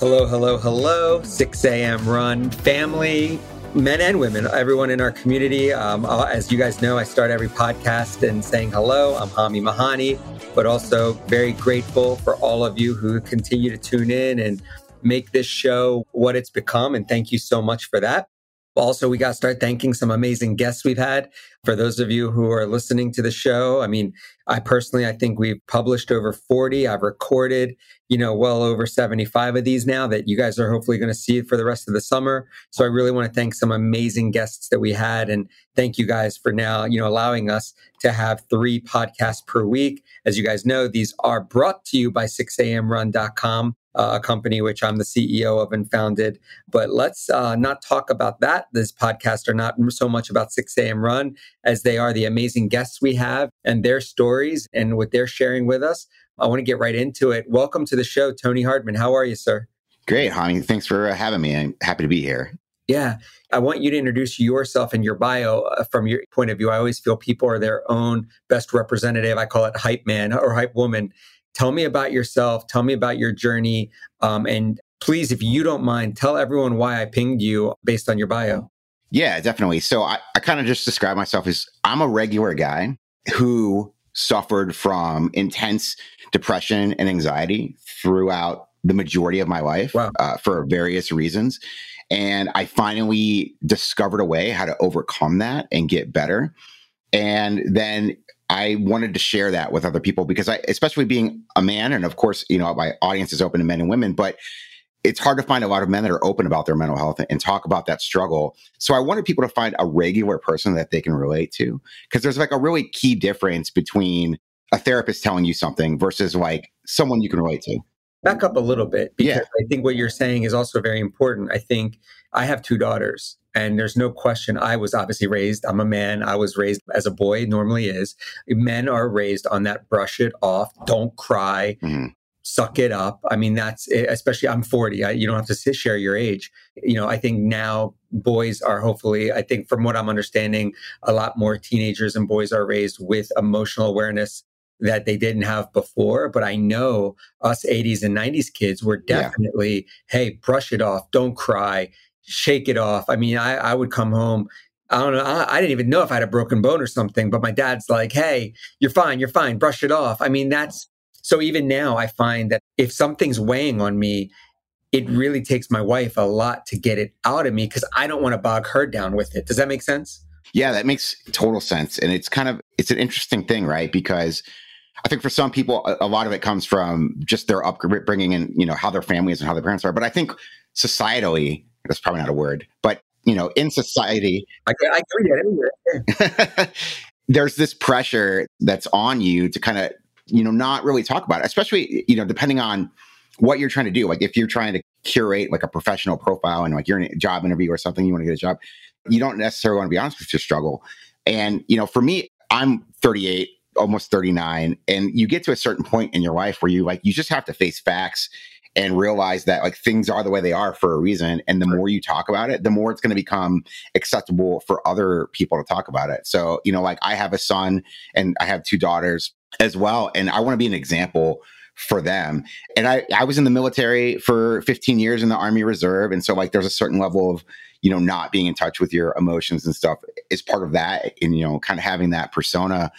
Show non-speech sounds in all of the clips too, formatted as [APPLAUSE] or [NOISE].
Hello, hello, hello. 6 a.m. run family, men and women, everyone in our community. Um, uh, as you guys know, I start every podcast and saying hello. I'm Hami Mahani, but also very grateful for all of you who continue to tune in and make this show what it's become. And thank you so much for that. Also, we got to start thanking some amazing guests we've had. For those of you who are listening to the show, I mean, I personally, I think we've published over 40. I've recorded, you know, well over 75 of these now that you guys are hopefully going to see for the rest of the summer. So I really want to thank some amazing guests that we had. And thank you guys for now, you know, allowing us to have three podcasts per week. As you guys know, these are brought to you by 6amrun.com uh, a company which I'm the CEO of and founded. But let's uh, not talk about that. This podcast are not so much about 6 a.m. run as they are the amazing guests we have and their stories and what they're sharing with us. I want to get right into it. Welcome to the show, Tony Hardman. How are you, sir? Great, Hami. Thanks for uh, having me. I'm happy to be here. Yeah. I want you to introduce yourself and your bio uh, from your point of view. I always feel people are their own best representative. I call it hype man or hype woman. Tell me about yourself. Tell me about your journey. Um, and please, if you don't mind, tell everyone why I pinged you based on your bio. Yeah, definitely. So I, I kind of just describe myself as I'm a regular guy who suffered from intense depression and anxiety throughout the majority of my life wow. uh, for various reasons. And I finally discovered a way how to overcome that and get better. And then I wanted to share that with other people because I, especially being a man, and of course, you know, my audience is open to men and women, but it's hard to find a lot of men that are open about their mental health and talk about that struggle. So I wanted people to find a regular person that they can relate to because there's like a really key difference between a therapist telling you something versus like someone you can relate to. Back up a little bit because yeah. I think what you're saying is also very important. I think I have two daughters and there's no question, I was obviously raised, I'm a man, I was raised as a boy, normally is. Men are raised on that brush it off, don't cry, mm-hmm. suck it up. I mean, that's especially, I'm 40, I, you don't have to share your age. You know, I think now boys are hopefully, I think from what I'm understanding, a lot more teenagers and boys are raised with emotional awareness that they didn't have before. But I know us 80s and 90s kids were definitely, yeah. hey, brush it off, don't cry, shake it off. I mean, I, I would come home. I don't know. I, I, didn't even know if I had a broken bone or something, but my dad's like, hey, you're fine. You're fine. Brush it off. I mean, that's so even now I find that if something's weighing on me, it really takes my wife a lot to get it out of me because I don't want to bog her down with it. Does that make sense? Yeah, that makes total sense. And it's kind of, it's an interesting thing, right? Because I think for some people, a, a lot of it comes from just their upbringing and, you know, how their families and how their parents are. But I think societally, that's probably not a word, but you know, in society, I, I it. [LAUGHS] there's this pressure that's on you to kind of, you know, not really talk about it, especially, you know, depending on what you're trying to do. Like if you're trying to curate like a professional profile and like you're in a job interview or something, you want to get a job, you don't necessarily want to be honest with your struggle. And, you know, for me, I'm 38, almost 39, and you get to a certain point in your life where you like, you just have to face facts and realize that like things are the way they are for a reason and the more you talk about it the more it's going to become acceptable for other people to talk about it. So you know like i have a son and i have two daughters as well and i want to be an example for them. And i i was in the military for 15 years in the army reserve and so like there's a certain level of you know not being in touch with your emotions and stuff is part of that and you know kind of having that persona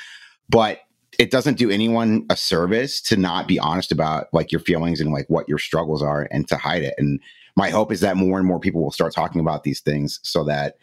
but it doesn't do anyone a service to not be honest about like your feelings and like what your struggles are and to hide it. And my hope is that more and more people will start talking about these things so that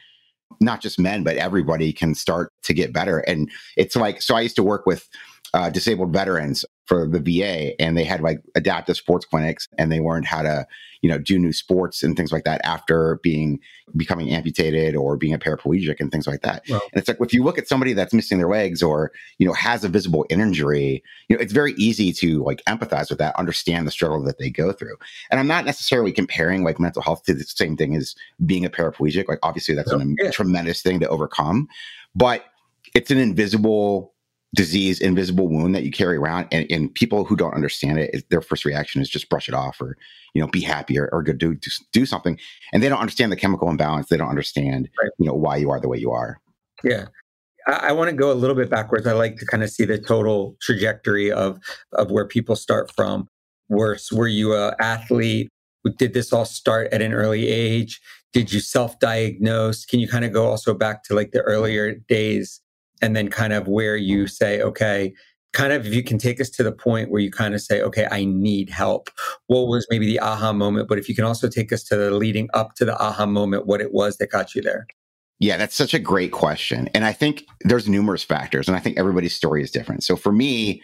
not just men, but everybody can start to get better. And it's like, so I used to work with uh, disabled veterans for the VA, and they had like adaptive sports clinics, and they learned how to, you know, do new sports and things like that after being becoming amputated or being a paraplegic and things like that. And it's like if you look at somebody that's missing their legs or you know has a visible injury, you know, it's very easy to like empathize with that, understand the struggle that they go through. And I'm not necessarily comparing like mental health to the same thing as being a paraplegic. Like obviously that's oh, a tremendous thing to overcome, but it's an invisible disease, invisible wound that you carry around, and, and people who don't understand it, their first reaction is just brush it off, or you know, be happy, or, or go do, do do something, and they don't understand the chemical imbalance. They don't understand, right. you know, why you are the way you are. Yeah. I, I want to go a little bit backwards. I like to kind of see the total trajectory of of where people start from. Were were you a athlete? Did this all start at an early age? Did you self diagnose? Can you kind of go also back to like the earlier days and then kind of where you say, okay, kind of if you can take us to the point where you kind of say, okay, I need help. What was maybe the aha moment? But if you can also take us to the leading up to the aha moment, what it was that got you there. Yeah, that's such a great question. And I think there's numerous factors, and I think everybody's story is different. So for me,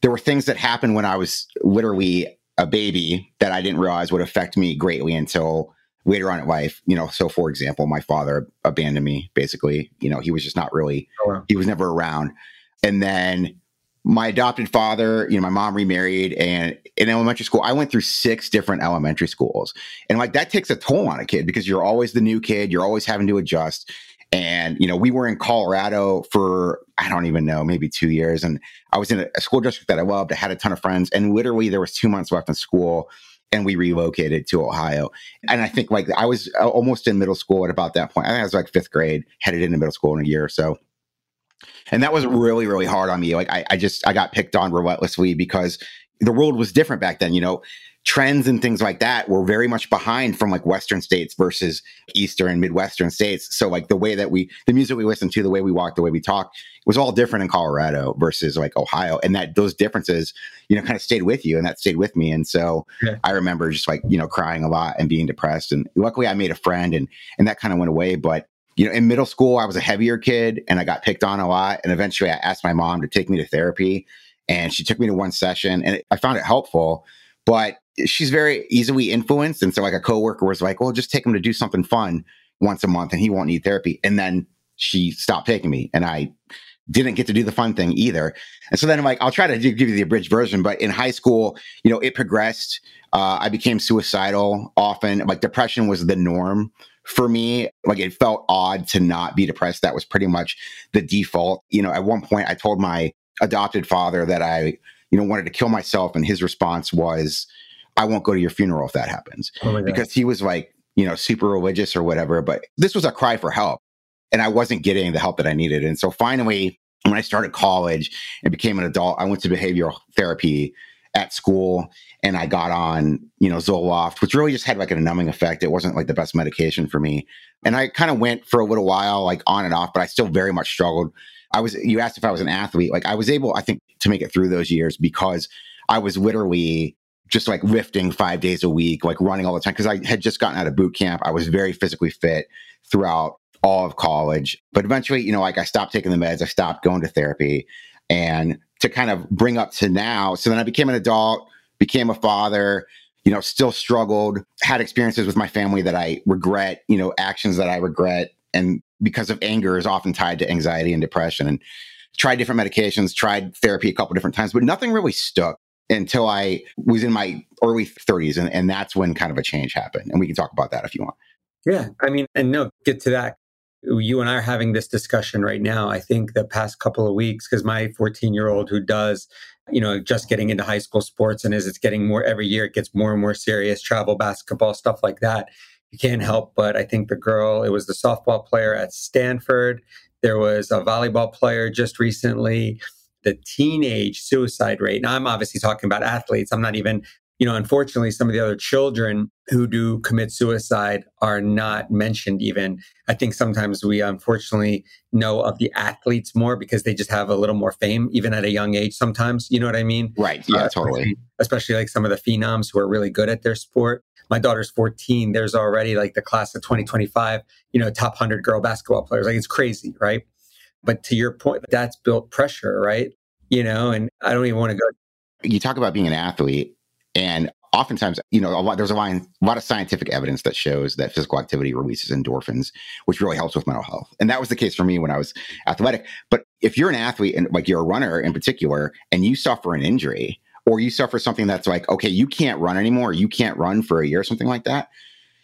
there were things that happened when I was literally a baby that I didn't realize would affect me greatly until later on in life. You know, so for example, my father abandoned me basically. You know, he was just not really, oh, wow. he was never around. And then my adopted father, you know, my mom remarried and in elementary school, I went through six different elementary schools. And like that takes a toll on a kid because you're always the new kid, you're always having to adjust. And, you know, we were in Colorado for, I don't even know, maybe two years. And I was in a, a school district that I loved. I had a ton of friends. And literally there was two months left in school and we relocated to Ohio. And I think like I was uh, almost in middle school at about that point. I think I was like fifth grade, headed into middle school in a year or so and that was really really hard on me like I, I just i got picked on relentlessly because the world was different back then you know trends and things like that were very much behind from like western states versus eastern and midwestern states. So like the way that we the music we listened to the way we walked the way we talked was all different in colorado versus like ohio. And that those differences you know kind of stayed with you and that stayed with me. And so yeah. i remember just like you know crying a lot and being depressed. And luckily i made a friend and and that kind of went away. But you know, in middle school, I was a heavier kid and I got picked on a lot. And eventually I asked my mom to take me to therapy and she took me to one session and I found it helpful, but she's very easily influenced. And so like a coworker was like, well, just take him to do something fun once a month and he won't need therapy. And then she stopped taking me and I didn't get to do the fun thing either. And so then I'm like, I'll try to give you the abridged version. But in high school, you know, it progressed. Uh, I became suicidal often. Like depression was the norm for me. Like it felt odd to not be depressed. That was pretty much the default. You know, at one point I told my adopted father that I, you know, wanted to kill myself. And his response was, I won't go to your funeral if that happens. Oh because he was like, you know, super religious or whatever. But this was a cry for help. And I wasn't getting the help that I needed. And so finally, when I started college and became an adult, I went to behavioral therapy at school and I got on, you know, Zoloft, which really just had like a numbing effect. It wasn't like the best medication for me. And I kind of went for a little while, like on and off, but I still very much struggled. I was, you asked if I was an athlete. Like I was able, I think, to make it through those years because I was literally just like lifting five days a week, like running all the time. Cause I had just gotten out of boot camp. I was very physically fit throughout all of college. But eventually, you know, like I stopped taking the meds, I stopped going to therapy. And to kind of bring up to now, so then I became an adult, became a father, you know, still struggled, had experiences with my family that I regret, you know, actions that I regret. And because of anger is often tied to anxiety and depression. And tried different medications, tried therapy a couple different times, but nothing really stuck until I was in my early 30s. And, and that's when kind of a change happened. And we can talk about that if you want. Yeah. I mean, and no, get to that. You and I are having this discussion right now. I think the past couple of weeks, because my 14 year old who does you know, just getting into high school sports. And as it's getting more every year, it gets more and more serious, travel basketball, stuff like that. You can't help but I think the girl, it was the softball player at Stanford. There was a volleyball player just recently. The teenage suicide rate. Now, I'm obviously talking about athletes. I'm not even you know, unfortunately, some of the other children who do commit suicide are not mentioned even. I think sometimes we unfortunately know of the athletes more because they just have a little more fame, even at a young age sometimes. You know what I mean? Right. Yeah, uh, totally. Especially like some of the phenoms who are really good at their sport. My daughter's 14. There's already like the class of 2025, you know, top 100 girl basketball players. Like it's crazy, right? But to your point, that's built pressure, right? You know, and I don't even want to go. You talk about being an athlete and oftentimes, you know, a lot, there's a, line, a lot of scientific evidence that shows that physical activity releases endorphins, which really helps with mental health. And that was the case for me when I was athletic. But if you're an athlete and like you're a runner in particular, and you suffer an injury, or you suffer something that's like, okay, you can't run anymore, you can't run for a year, or something like that.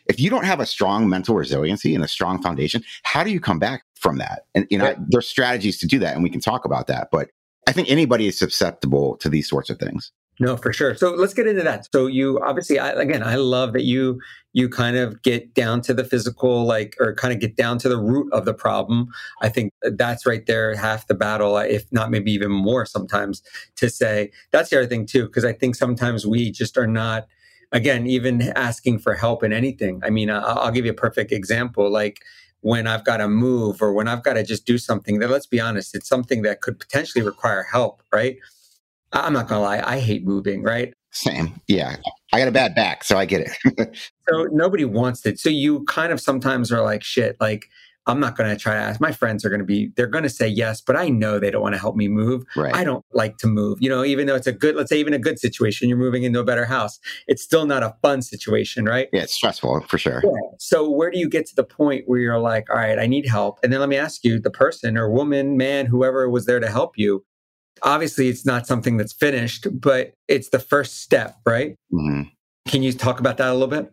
If you don't have a strong mental resiliency and a strong foundation, how do you come back from that? And you know, right. there's strategies to do that, and we can talk about that. But I think anybody is susceptible to these sorts of things. No, for sure. So let's get into that. So you obviously, I, again, I love that you you kind of get down to the physical, like, or kind of get down to the root of the problem. I think that's right there half the battle, uh, if not maybe even more sometimes. To say that's the other thing too, because I think sometimes we just are not again, even asking for help in anything. I mean, I'll, I'll give you a perfect example. Like when I've got to move or when I've got to just do something that, let's be honest, it's something that could potentially require help, right? I'm not to lie, I hate moving, right? Same. Yeah. I got a bad back, so I get it. [LAUGHS] so nobody wants it. So you kind of sometimes are like, shit, like, I'm not going to try to ask. My friends are going to be, they're going to say yes, but I know they don't want to help me move. Right. I don't like to move, you know, even though it's a good, let's say, even a good situation, you're moving into a better house. It's still not a fun situation, right? Yeah, it's stressful for sure. Yeah. So, where do you get to the point where you're like, all right, I need help? And then let me ask you the person or woman, man, whoever was there to help you, obviously it's not something that's finished, but it's the first step, right? Mm-hmm. Can you talk about that a little bit?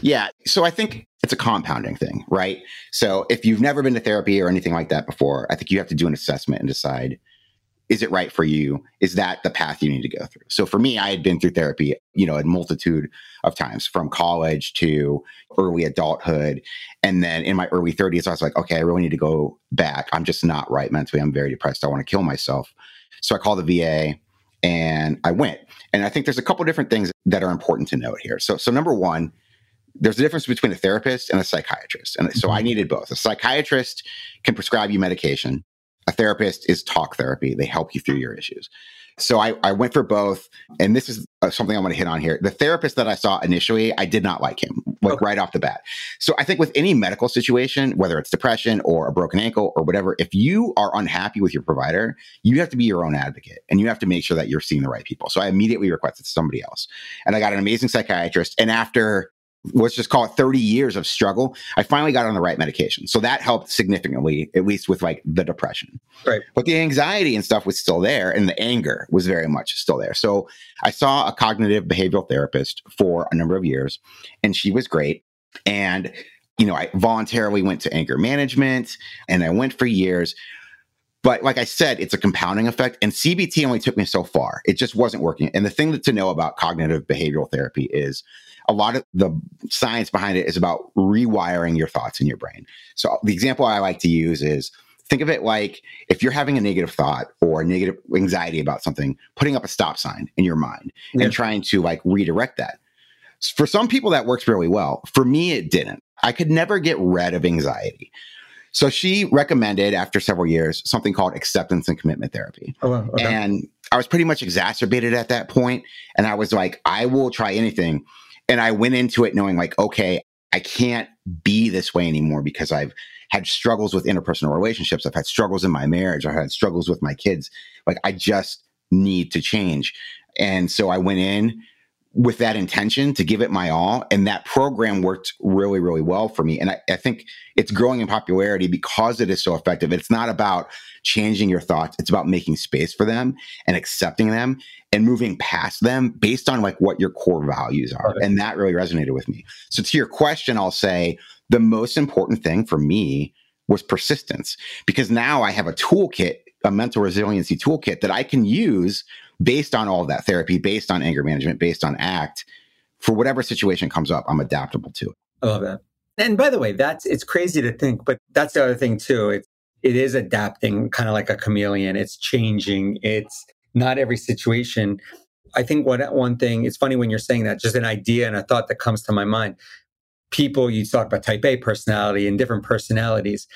Yeah. So I think it's a compounding thing, right? So if you've never been to therapy or anything like that before, I think you have to do an assessment and decide is it right for you? Is that the path you need to go through? So for me, I had been through therapy, you know, a multitude of times from college to early adulthood. And then in my early 30s, I was like, okay, I really need to go back. I'm just not right mentally. I'm very depressed. I want to kill myself. So I called the VA and I went. And I think there's a couple different things that are important to note here. So, so number one, there's a difference between a therapist and a psychiatrist. And so I mm-hmm. needed both. A psychiatrist can prescribe you medication. A therapist is talk therapy. They help you through your issues. So I, I went for both. And this is uh, something I want to hit on here. The therapist that I saw initially, I did not like him, like okay. right off the bat. So I think with any medical situation, whether it's depression or a broken ankle or whatever, if you are unhappy with your provider, you have to be your own advocate and you have to make sure that you're seeing the right people. So I immediately requested somebody else. And I got an amazing psychiatrist. And after let's just call it 30 years of struggle, I finally got on the right medication. So that helped significantly, at least with like the depression. Right. But the anxiety and stuff was still there and the anger was very much still there. So I saw a cognitive behavioral therapist for a number of years and she was great. And, you know, I voluntarily went to anger management and I went for years. But like I said, it's a compounding effect. And CBT only took me so far. It just wasn't working. And the thing to know about cognitive behavioral therapy is a lot of the science behind it is about rewiring your thoughts in your brain. So the example I like to use is think of it like if you're having a negative thought or negative anxiety about something, putting up a stop sign in your mind yeah. and trying to like redirect that. For some people, that works really well. For me, it didn't. I could never get rid of anxiety. So she recommended after several years something called acceptance and commitment therapy. Oh, okay. And I was pretty much exacerbated at that point, And I was like, I will try anything and I went into it knowing like, okay, I can't be this way anymore because I've had struggles with interpersonal relationships. I've had struggles in my marriage. I've had struggles with my kids. Like I just need to change. And so I went in with that intention to give it my all. And that program worked really, really well for me. And I, I, think it's growing in popularity because it is so effective. It's not about changing your thoughts, it's about making space for them and accepting them and moving past them based on like what your core values are. Right. And that really resonated with me. So to your question, I'll say the most important thing for me was persistence because now I have a toolkit, a mental resiliency toolkit that I can use based on all of that therapy, based on anger management, based on ACT, for whatever situation comes up, I'm adaptable to it. I love that. And by the way, that's it's crazy to think, but that's the other thing too. It's it is adapting kind of like a chameleon. It's changing. It's not every situation. I think what one thing, it's funny when you're saying that, just an idea and a thought that comes to my mind. People, you talk about type A personality and different personalities.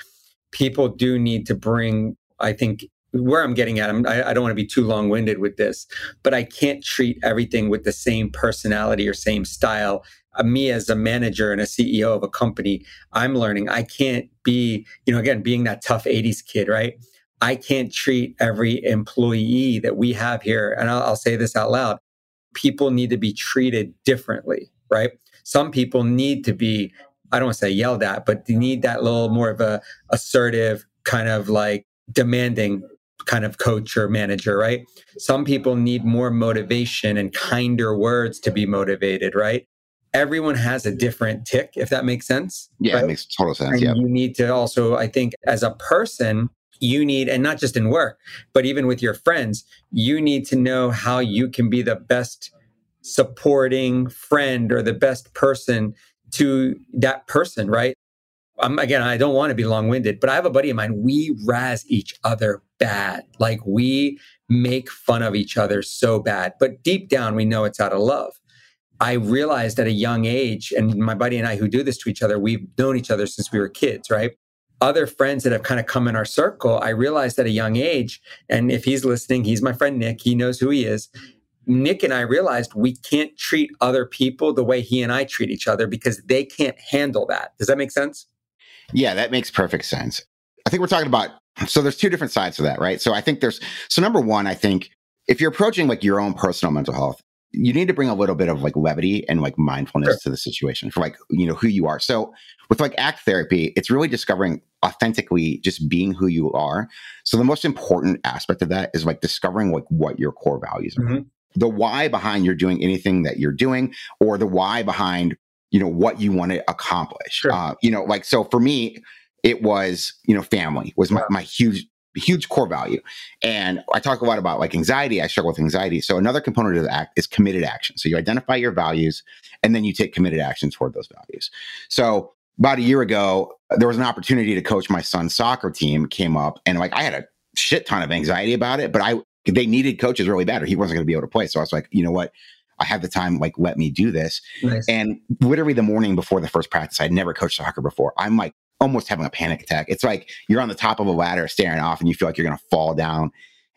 People do need to bring, I think, where I'm getting at, I'm, I, I don't want to be too long winded with this, but I can't treat everything with the same personality or same style. Uh, me as a manager and a CEO of a company, I'm learning I can't be, you know, again, being that tough 80s kid, right? I can't treat every employee that we have here, and I'll, I'll say this out loud people need to be treated differently, right? Some people need to be, I don't want to say yelled at, but they need that little more of a assertive, kind of like demanding kind of coach or manager, right? Some people need more motivation and kinder words to be motivated, right? Everyone has a different tick, if that makes sense. Yeah, right? it makes total sense. yeah. You need to also, I think, as a person, you need, and not just in work, but even with your friends, you need to know how you can be the best supporting friend or the best person to that person, right? I'm, again, I don't want to be long winded, but I have a buddy of mine. We razz each other bad. Like we make fun of each other so bad, but deep down, we know it's out of love. I realized at a young age, and my buddy and I who do this to each other, we've known each other since we were kids, right? Other friends that have kind of come in our circle, I realized at a young age, and if he's listening, he's my friend Nick, he knows who he is. Nick and I realized we can't treat other people the way he and I treat each other because they can't handle that. Does that make sense? Yeah, that makes perfect sense. I think we're talking about so there's two different sides to that, right? So I think there's so number one, I think if you're approaching like your own personal mental health, you need to bring a little bit of like levity and like mindfulness sure. to the situation for like you know who you are. So with like act therapy, it's really discovering authentically just being who you are. So the most important aspect of that is like discovering like what your core values are. Mm-hmm. The why behind you're doing anything that you're doing, or the why behind you know what you want to accomplish. Sure. Uh, you know, like so for me, it was you know family was my, my huge huge core value. And i talk a lot about like anxiety. I struggle with anxiety. So another component of the act is committed action. So you identify your values and then you take committed action toward those values. So about a year ago there was an opportunity to coach my son's soccer team came up and like i had a shit ton of anxiety about it but i they needed coaches really bad or he wasn't going to be able to play. So i was like you know what I have the time, like, let me do this. Nice. And literally the morning before the first practice, I'd never coached soccer before. I'm like almost having a panic attack. It's like you're on the top of a ladder staring off and you feel like you're going to fall down.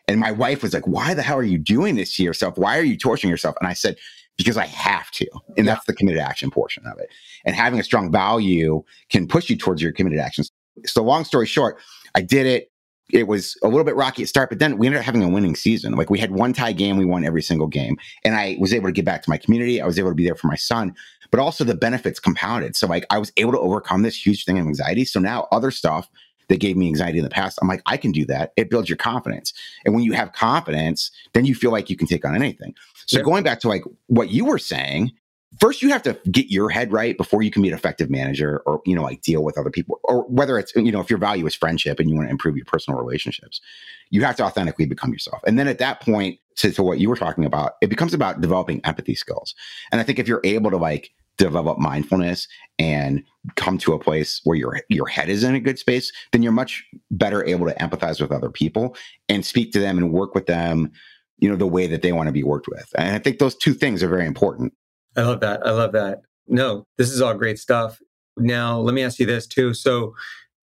And my wife was like, Why the hell are you doing this to yourself? Why are you torturing yourself? And I said, Because I have to. And yeah. that's the committed action portion of it. And having a strong value can push you towards your committed actions. So, long story short, I did it. It was a little bit rocky at start, but then we ended up having a winning season. Like we had one tie game, we won every single game. And I was able to get back to my community. I was able to be there for my son but also the benefits compounded. So like I was able to overcome this huge thing of anxiety. So now other stuff that gave me anxiety in the past, I'm like, I can do that. It builds your confidence. And when you have confidence, then you feel like you can take on anything. So going back to like what you were saying, first you have to get your head right before you can be an effective manager or you know like deal with other people or whether it's you know if your value is friendship and you want to improve your personal relationships you have to authentically become yourself. And then at that point to, to what you were talking about it becomes about developing empathy skills. And i think if you're able to like develop mindfulness and come to a place where your your head is in a good space then you're much better able to empathize with other people and speak to them and work with them you know the way that they want to be worked with. And i think those two things are very important I love that. I love that. No, this is all great stuff. Now, let me ask you this too. So,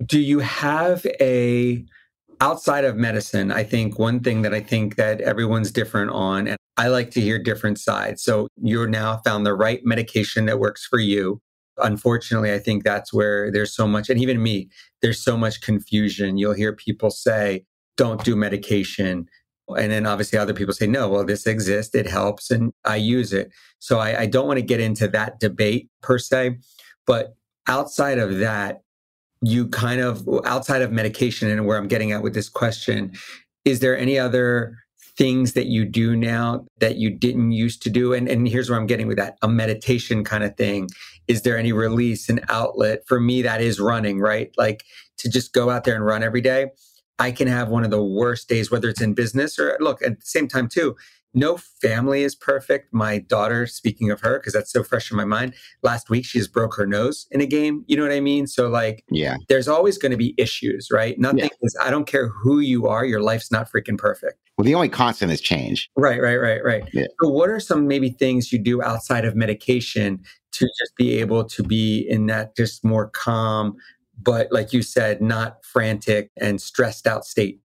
do you have a outside of medicine? I think one thing that I think that everyone's different on, and I like to hear different sides. So, you're now found the right medication that works for you. Unfortunately, I think that's where there's so much, and even me, there's so much confusion. You'll hear people say, don't do medication. And then obviously other people say, no, well, this exists, it helps, and I use it. So I, I don't want to get into that debate per se. But outside of that, you kind of, outside of medication and where I'm getting at with this question, is there any other things that you do now that you didn't used to do? And, and here's where I'm getting with that a meditation kind of thing. Is there any release and outlet? For me, that is running, right? Like to just go out there and run every day I can have one of the worst days, whether it's in business or look, at the same time, too, no family is perfect. My daughter, speaking of her, because that's so fresh in my mind, last week she just broke her nose in a game. You know what I mean? So, like, yeah, there's always going to be issues, right? Nothing yeah. is, I don't care who you are, your life's not freaking perfect. Well, the only constant is change. Right, right, right, right. Yeah. So, what are some maybe things you do outside of medication to just be able to be in that just more calm, but like you said, not frantic and stressed out state.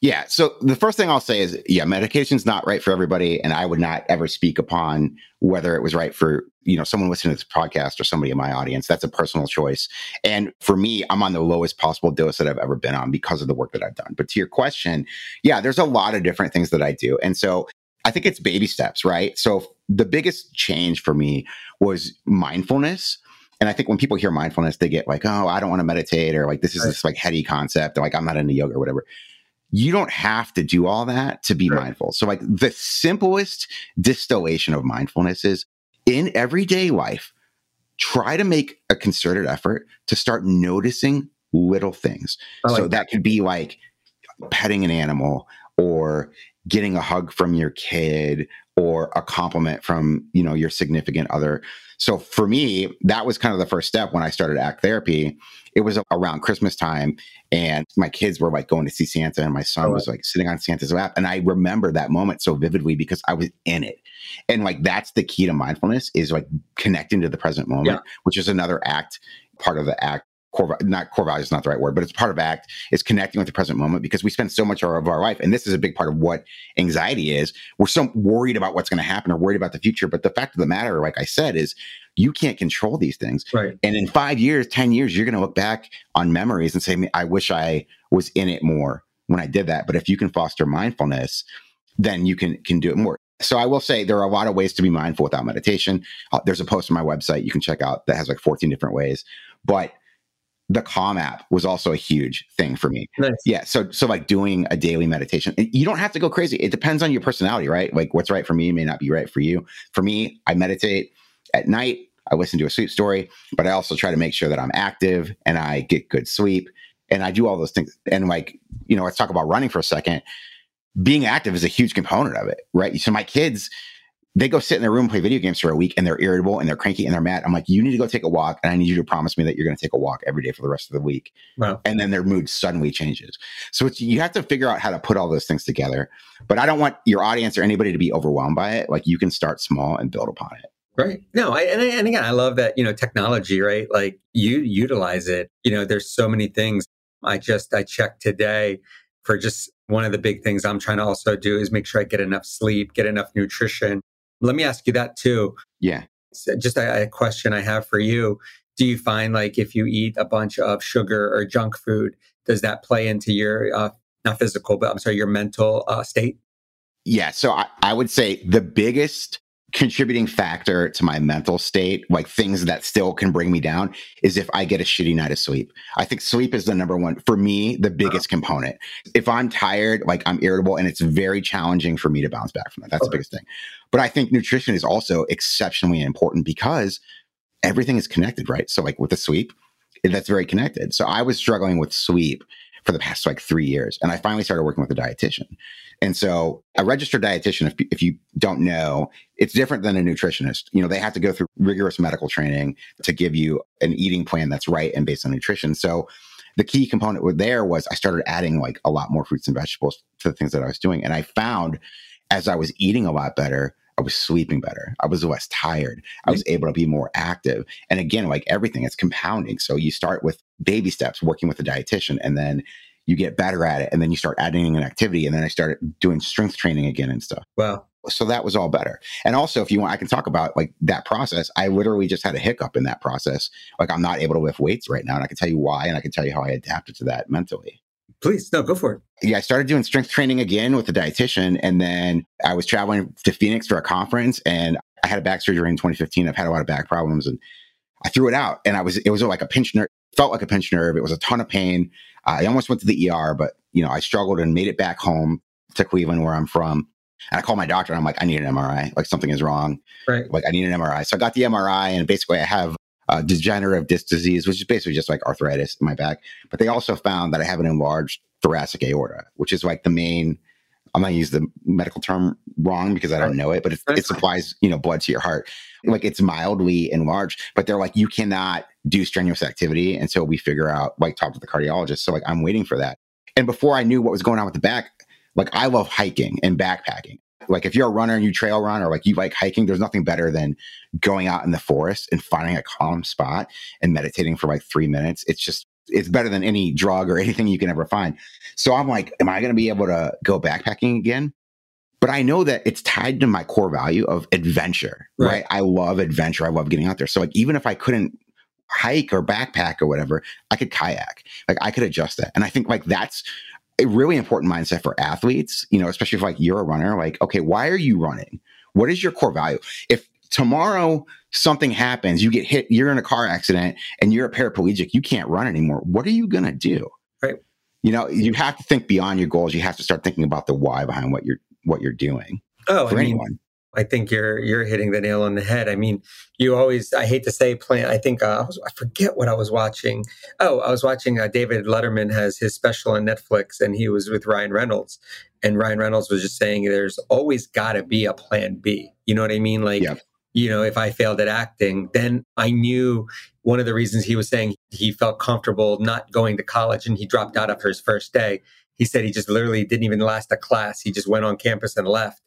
Yeah. So the first thing I'll say is, yeah, medication's not right for everybody, and I would not ever speak upon whether it was right for you know someone listening to this podcast or somebody in my audience. That's a personal choice. And for me, I'm on the lowest possible dose that I've ever been on because of the work that I've done. But to your question, yeah, there's a lot of different things that I do, and so I think it's baby steps, right? So the biggest change for me was mindfulness and I think when people hear mindfulness, they get like, oh, I don't want to meditate, or like this is right. this like heady concept, or like I'm not into yoga or whatever. You don't have to do all that to be right. mindful. So, like the simplest distillation of mindfulness is in everyday life, try to make a concerted effort to start noticing little things. Like so that. that could be like petting an animal or getting a hug from your kid or a compliment from you know your significant other. So for me that was kind of the first step when i started act therapy. It was around christmas time and my kids were like going to see santa and my son oh, was like sitting on santa's lap and i remember that moment so vividly because i was in it. And like that's the key to mindfulness is like connecting to the present moment yeah. which is another act part of the act core not core values is not the right word but it's part of act is connecting with the present moment because we spend so much of our life and this is a big part of what anxiety is we're so worried about what's going to happen or worried about the future but the fact of the matter like i said is you can't control these things right and in five years ten years you're going to look back on memories and say i wish i was in it more when i did that but if you can foster mindfulness then you can can do it more so I will say there are a lot of ways to be mindful without meditation. Uh, there's a post on my website you can check out that has like 14 different ways. But the Calm app was also a huge thing for me. Nice. Yeah. So, so like doing a daily meditation, you don't have to go crazy. It depends on your personality, right? Like what's right for me may not be right for you. For me, I meditate at night. I listen to a sleep story, but I also try to make sure that I'm active and I get good sleep and I do all those things. And like, you know, let's talk about running for a second. Being active is a huge component of it, right? So my kids, they go sit in their room and play video games for a week and they're irritable and they're cranky and they're mad. I'm like, you need to go take a walk and I need you to promise me that you're going to take a walk every day for the rest of the week. Wow. And then their mood suddenly changes. So it's, you have to figure out how to put all those things together. But I don't want your audience or anybody to be overwhelmed by it. Like you can start small and build upon it. Right. No, I, and, and again, I love that, you know, technology, right? Like you utilize it. You know, there's so many things. I just, I checked today for just one of the big things I'm trying to also do is make sure I get enough sleep, get enough nutrition let me ask you that too. Yeah. Just a, a question I have for you. Do you find like if you eat a bunch of sugar or junk food, does that play into your, uh, not physical, but I'm sorry, your mental uh, state? Yeah. So I, I would say the biggest contributing factor to my mental state, like things that still can bring me down, is if I get a shitty night of sleep. I think sleep is the number one, for me, the biggest uh-huh. component. If I'm tired, like I'm irritable, and it's very challenging for me to bounce back from that. That's okay. the biggest thing. But I think nutrition is also exceptionally important because everything is connected, right? So, like with the sleep, that's very connected. So, I was struggling with sleep for the past like three years. And I finally started working with a dietitian. And so a registered dietitian, if, if you don't know, it's different than a nutritionist. You know, they have to go through rigorous medical training to give you an eating plan that's right and based on nutrition. So the key component there was I started adding like a lot more fruits and vegetables to the things that I was doing. And I found as I was eating a lot better, I was sleeping better. I was less tired. I was able to be more active. And again, like everything, it's compounding. So you start with baby steps, working with a dietitian, and then you get better at it. And then you start adding an activity. And then I started doing strength training again and stuff. Wow. So that was all better. And also, if you want, I can talk about like that process. I literally just had a hiccup in that process. Like I'm not able to lift weights right now. And I can tell you why. And I can tell you how I adapted to that mentally. Please, no, go for it. Yeah, I started doing strength training again with a dietitian. And then I was traveling to Phoenix for a conference and I had a back surgery in 2015. I've had a lot of back problems and I threw it out. And I was, it was like a pinch nerve, felt like a pinch nerve. It was a ton of pain. I almost went to the ER, but you know, I struggled and made it back home to Cleveland where I'm from. And I called my doctor and I'm like, I need an MRI. Like something is wrong. Right. Like I need an MRI. So I got the MRI and basically I have uh, degenerative disc disease, which is basically just like arthritis in my back. But they also found that I have an enlarged thoracic aorta, which is like the main. I'm not use the medical term wrong because I don't know it, but it, it supplies you know blood to your heart. Like it's mildly enlarged, but they're like you cannot do strenuous activity until we figure out like talk to the cardiologist. So like I'm waiting for that. And before I knew what was going on with the back, like I love hiking and backpacking like if you're a runner and you trail run or like you like hiking, there's nothing better than going out in the forest and finding a calm spot and meditating for like three minutes. It's just it's better than any drug or [LAUGHS] anything you can ever find. So I'm like, am I going to be able to go backpacking again? But I know that it's tied to my core value of adventure, right? right? I love adventure. I love getting out there. So like even if I couldn't hike or backpack or whatever, I could kayak. Like I could adjust that. And I think like that's a really important mindset for athletes, you know, especially if like you're a runner, like, okay, why are you running? What is your core value? If tomorrow something happens, you get hit, you're in a car accident and you're a paraplegic, you can't run anymore. What are you going to do? Right. You know, you have to think beyond your goals. You have to start thinking about the why behind what you're, what you're doing. Oh, for I mean, anyone. I think you're you're hitting the nail on the head. I mean, you always I hate to say plan. I think uh, I, was, I forget what I was watching. Oh, I was watching uh, David Letterman has his special on Netflix, and he was with Ryan Reynolds, and Ryan Reynolds was just saying there's always got to be a plan B. You know what I mean? Like, you know, if I failed at acting, then I knew one of the reasons he was saying he felt comfortable not going to college, and he dropped out after his first day. He said he just literally didn't even last a class. He just went on campus and left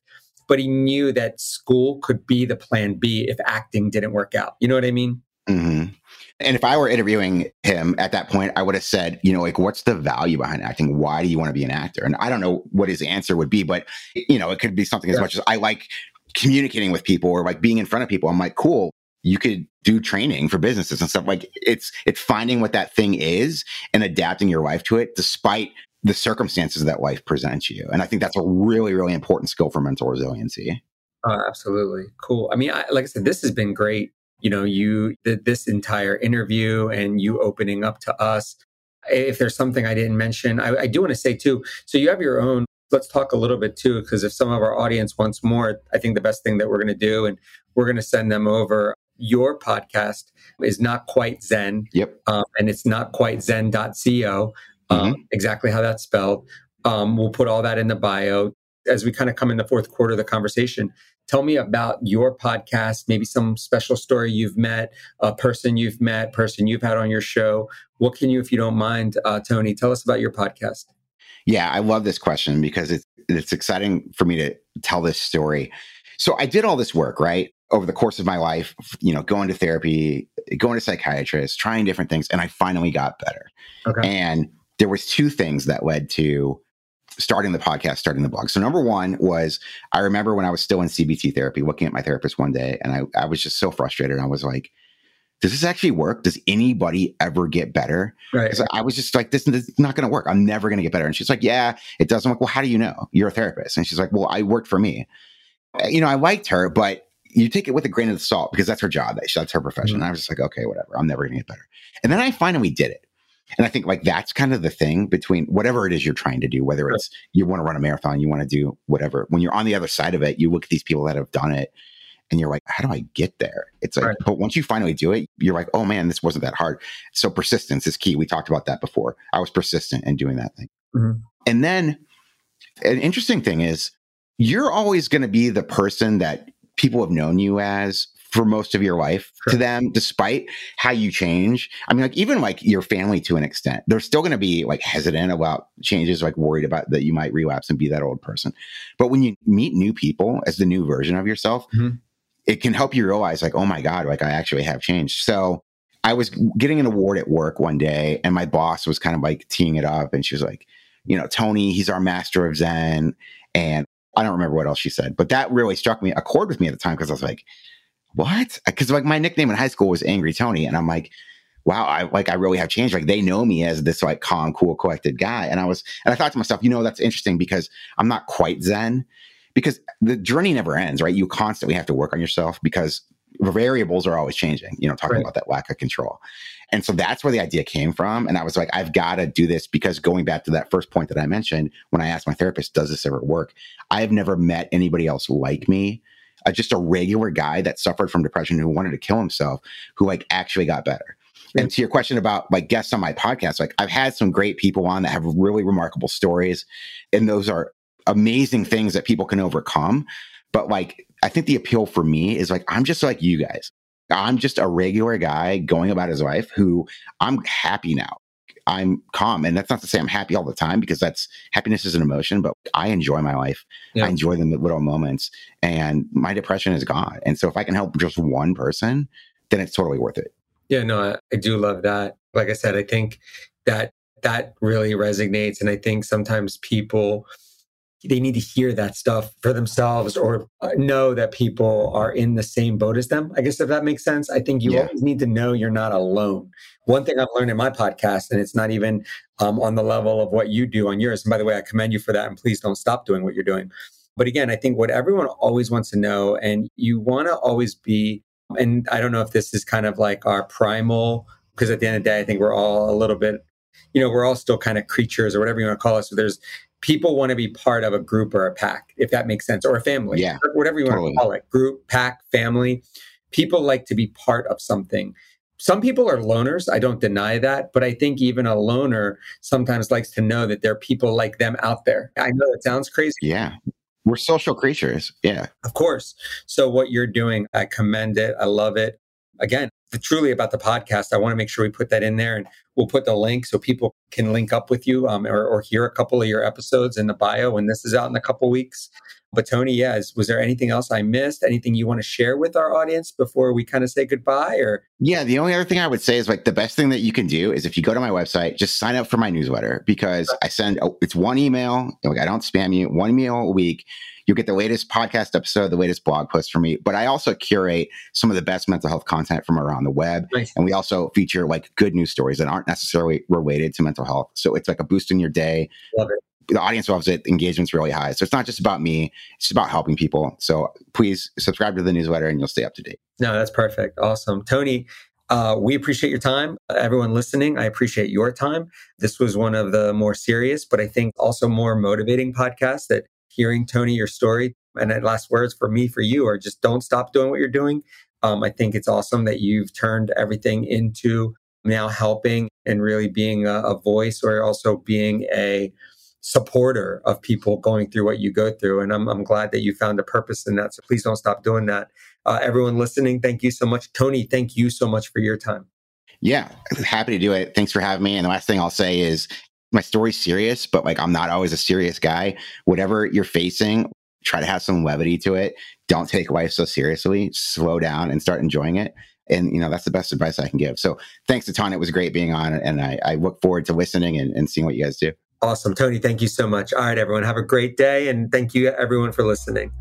but he knew that school could be the plan B if acting didn't work out. You know what I mean? Mm-hmm. And if I were interviewing him at that point, I would have said, you know, like, what's the value behind acting? Why do you want to be an actor? And I don't know what his answer would be, but, you know, it could be something as yeah. much as I like communicating with people or like being in front of people. I'm like, cool, you could do training for businesses and stuff like it's it's finding what that thing is and adapting your life to it despite the circumstances that life presents you. And I think that's a really, really important skill for mental resiliency. Uh, absolutely. Cool. I mean, I, like I said, this has been great. You know, you did this entire interview and you opening up to us. If there's something I didn't mention, I, I do want to say too. So you have your own. Let's talk a little bit too, because if some of our audience wants more, I think the best thing that we're going to do, and we're going to send them over your podcast is not quite Zen. Yep. Um, and it's not quite zen.co um, mm-hmm. exactly how that's spelled. Um, we'll put all that in the bio as we kind of come in the fourth quarter of the conversation. Tell me about your podcast, maybe some special story you've met, a person you've met, person you've had on your show. What can you, if you don't mind, uh, Tony, tell us about your podcast? Yeah, I love this question because it's it's exciting for me to tell this story. So I did all this work, right? Over the course of my life, you know, going to therapy, going to psychiatrists, trying different things, and I finally got better. Okay. And there was two things that led to starting the podcast, starting the blog. So number one was I remember when I was still in CBT therapy, looking at my therapist one day, and I, I was just so frustrated. I was like, does this actually work? Does anybody ever get better? Right. I was just like, this, this is not going to work. I'm never going to get better. And she's like, yeah, it doesn't work. Well, how do you know? You're a therapist. And she's like, well, I worked for me. You know, I liked her, but you take it with a grain of salt because that's her job. That's her profession. Mm-hmm. I was just like, okay, whatever. I'm never going to get better. And then I finally did it. And I think like that's kind of the thing between whatever it is you're trying to do, whether it's you want to run a marathon, you want to do whatever. When you're on the other side of it, you look at these people that have done it and you're like, how do I get there? It's like, right. but once you finally do it, you're like, oh man, this wasn't that hard. So persistence is key. We talked about that before. I was persistent in doing that thing. Mm-hmm. And then an interesting thing is you're always going to be the person that people have known you as for most of your life sure. to them, despite how you change. I mean, like even like your family to an extent, they're still going to be like hesitant about changes, like worried about that you might relapse and be that old person. But when you meet new people as the new version of yourself, mm-hmm. it can help you realize, like, oh my God, like I actually have changed. So I was getting an award at work one day, and my boss was kind of like teeing it up, and she was like, you know, Tony, he's our master of Zen. And I don't remember what else she said, but that really struck me a chord with me at the time because I was like, what? Because like my nickname in high school was Angry Tony, and I'm like, wow, I like I really have changed. Like they know me as this like calm, cool, collected guy, and I was, and I thought to myself, you know, that's interesting because I'm not quite Zen, because the journey never ends, right? You constantly have to work on yourself because variables are always changing. You know, talking right. about that lack of control. And so that's where the idea came from. And I was like, I've got to do this because going back to that first point that I mentioned, when I asked my therapist, does this ever work? I have never met anybody else like me uh, just a regular guy that suffered from depression who wanted to kill himself, who like actually got better. And to your question about like guests on my podcast, like I've had some great people on that have really remarkable stories, and those are amazing things that people can overcome. But like, I think the appeal for me is like, I'm just like you guys. I'm just a regular guy going about his life who I'm happy now. I'm calm. And that's not to say I'm happy all the time because that's happiness is an emotion, but I enjoy my life. Yeah. I enjoy the little moments and my depression is gone. And so if I can help just one person, then it's totally worth it. Yeah, no, I, I do love that. Like I said, I think that that really resonates. And I think sometimes people, they need to hear that stuff for themselves or uh, know that people are in the same boat as them. I guess if that makes sense. I think you yeah. always need to know you're not alone. One thing I've learned in my podcast, and it's not even um, on the level of what you do on yours. And by the way, I commend you for that. And please don't stop doing what you're doing. But again, I think what everyone always wants to know, and you want to always be, and I don't know if this is kind of like our primal, because at the end of the day, I think we're all a little bit, you know, we're all still kind of creatures or whatever you want to call us. So there's people want to be part of a group or a pack, if that makes sense, or a family, yeah, whatever you totally. want to call it, group, pack, family. People like to be part of something. Some people are loners. I don't deny that. But I think even a loner sometimes likes to know that there are people like them out there. I know it sounds crazy. Yeah. We're social creatures. Yeah. Of course. So what you're doing, I commend it. I love it. Again, truly about the podcast, I want to make sure we put that in there and we'll put the link so people can link up with you um, or, or hear a couple of your episodes in the bio when this is out in a couple weeks. But Tony, yeah, is, was there anything else I missed? Anything you want to share with our audience before we kind of say goodbye? Or yeah, the only other thing I would say is like the best thing that you can do is if you go to my website, just sign up for my newsletter because I send oh, it's one email. Like I don't spam you. One email a week. You'll get the latest podcast episode, the latest blog post from me. But I also curate some of the best mental health content from around the web. Nice. And we also feature like good news stories that aren't necessarily related to mental health. So it's like a boost in your day. Love it the audience loves it. Engagement's really high. So it's not just about me, it's about helping people. So please subscribe to the newsletter and you'll stay up to date. No, that's perfect. Awesome. Tony, uh, we appreciate your time. Everyone listening, I appreciate your time. This was one of the more serious, but I think also more motivating podcasts that hearing Tony, your story, and last words for me, for you, are just don't stop doing what you're doing. Um, I think it's awesome that you've turned everything into now helping and really being a, a voice or also being a supporter of people going through what you go through. And I'm, I'm glad that you found a purpose in that. So please don't stop doing that. Uh, everyone listening, thank you so much. Tony, thank you so much for your time. Yeah, happy to do it. Thanks for having me. And the last thing I'll say is my story's serious, but like I'm not always a serious guy. Whatever you're facing, try to have some levity to it. Don't take life so seriously. Slow down and start enjoying it. And you know that's the best advice I can give. So thanks a ton. It was great being on, and I, I look forward to listening and, and seeing what you guys do. Awesome. Tony, thank you so much. All right, everyone, have a great day. And thank you, everyone, for listening.